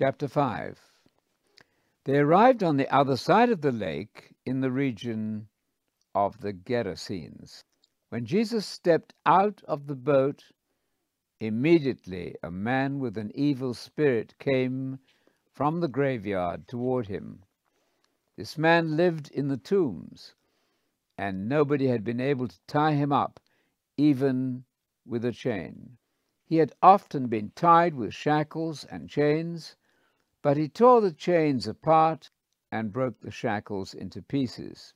Chapter 5 They arrived on the other side of the lake in the region of the Gerasenes. When Jesus stepped out of the boat, immediately a man with an evil spirit came from the graveyard toward him. This man lived in the tombs, and nobody had been able to tie him up, even with a chain. He had often been tied with shackles and chains, but he tore the chains apart and broke the shackles into pieces.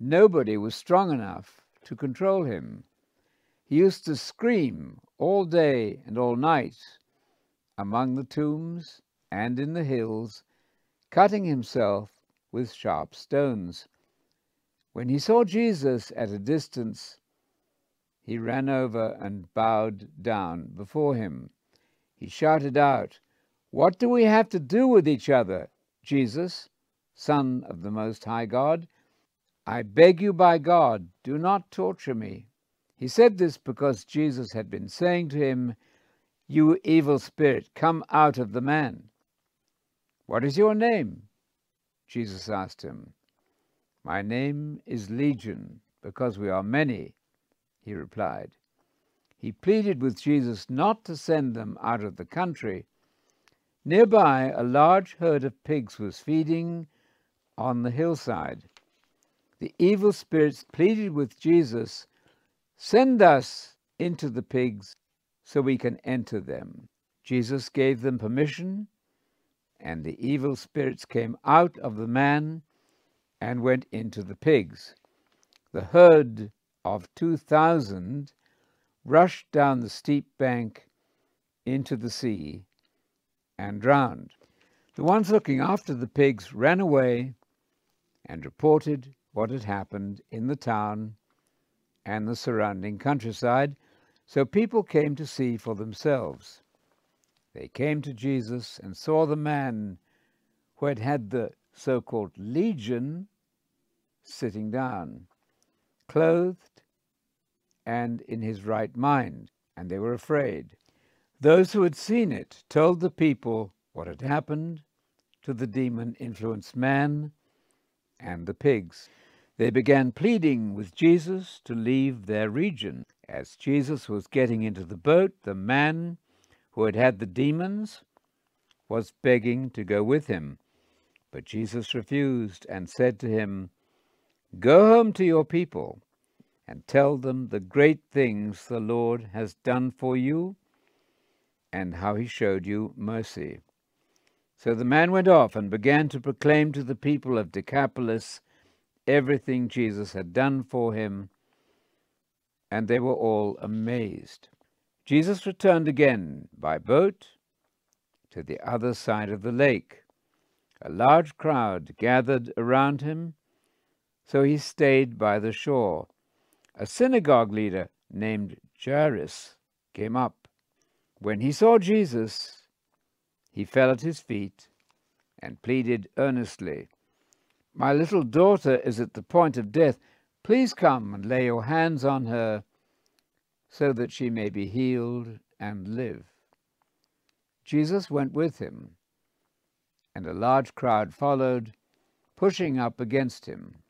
Nobody was strong enough to control him. He used to scream all day and all night among the tombs and in the hills, cutting himself with sharp stones. When he saw Jesus at a distance, he ran over and bowed down before him. He shouted out, What do we have to do with each other, Jesus, Son of the Most High God? I beg you by God, do not torture me. He said this because Jesus had been saying to him, You evil spirit, come out of the man. What is your name? Jesus asked him. My name is Legion, because we are many, he replied. He pleaded with Jesus not to send them out of the country. Nearby, a large herd of pigs was feeding on the hillside. The evil spirits pleaded with Jesus, Send us into the pigs so we can enter them. Jesus gave them permission and the evil spirits came out of the man and went into the pigs. The herd of 2,000 rushed down the steep bank into the sea and drowned. The ones looking after the pigs ran away and reported what had happened in the town and the surrounding countryside, so people came to see for themselves. They came to Jesus and saw the man who had had the so called legion sitting down, clothed and in his right mind, and they were afraid. Those who had seen it told the people what had happened to the demon influenced man and the pigs. They began pleading with Jesus to leave their region. As Jesus was getting into the boat, the man who had had the demons, was begging to go with him. But Jesus refused and said to him, Go home to your people and tell them the great things the Lord has done for you and how he showed you mercy. So the man went off and began to proclaim to the people of Decapolis everything Jesus had done for him, and they were all amazed. Jesus returned again by boat to the other side of the lake. A large crowd gathered around him, so he stayed by the shore. A synagogue leader named Jairus came up. When he saw Jesus, he fell at his feet and pleaded earnestly, My little daughter is at the point of death. Please come and lay your hands on her so that she may be healed and live. Jesus went with him, and a large crowd followed, pushing up against him.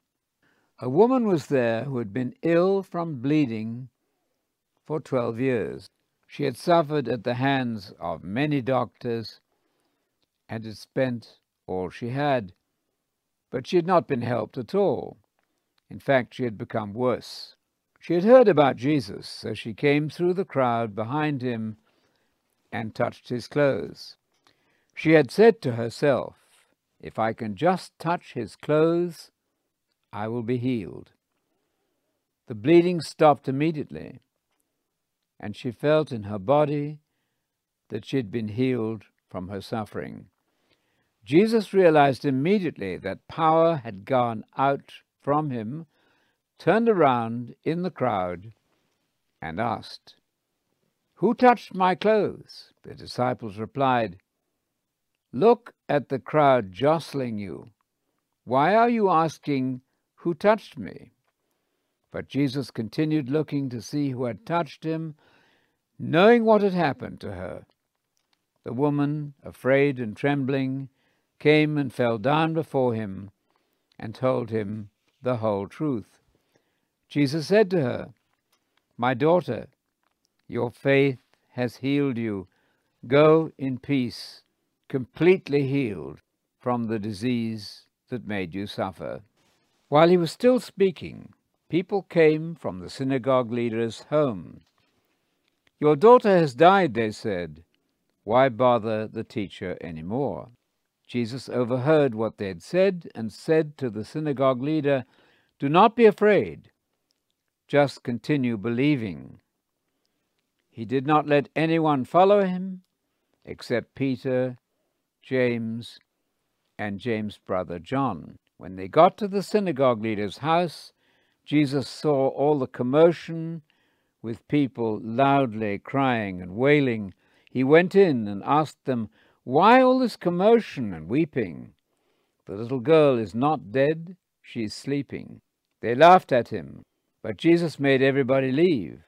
A woman was there who had been ill from bleeding for twelve years. She had suffered at the hands of many doctors and had spent all she had, but she had not been helped at all. In fact, she had become worse. She had heard about Jesus, so she came through the crowd behind him and touched his clothes. She had said to herself, If I can just touch his clothes, I will be healed. The bleeding stopped immediately, and she felt in her body that she had been healed from her suffering. Jesus realized immediately that power had gone out from him turned around in the crowd and asked, Who touched my clothes? The disciples replied, Look at the crowd jostling you. Why are you asking, Who touched me? But Jesus continued looking to see who had touched him, knowing what had happened to her. The woman, afraid and trembling, came and fell down before him and told him the whole truth. Jesus said to her, My daughter, your faith has healed you. Go in peace, completely healed from the disease that made you suffer. While he was still speaking, people came from the synagogue leader's home. Your daughter has died, they said. Why bother the teacher any more? Jesus overheard what they had said and said to the synagogue leader, Do not be afraid, just continue believing. He did not let anyone follow him except Peter, James, and James' brother John. When they got to the synagogue leader's house, Jesus saw all the commotion with people loudly crying and wailing. He went in and asked them, why all this commotion and weeping? The little girl is not dead, she is sleeping. They laughed at him, but Jesus made everybody leave.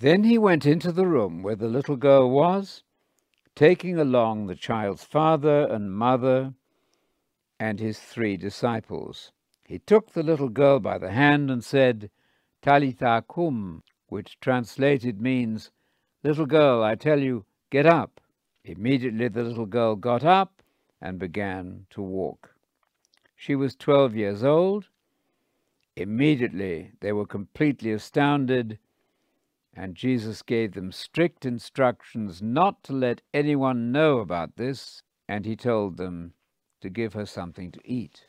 Then he went into the room where the little girl was, taking along the child's father and mother and his three disciples. He took the little girl by the hand and said, Talitha cum, which translated means, Little girl, I tell you, get up. Immediately the little girl got up and began to walk. She was 12 years old. Immediately they were completely astounded, and Jesus gave them strict instructions not to let anyone know about this, and he told them to give her something to eat.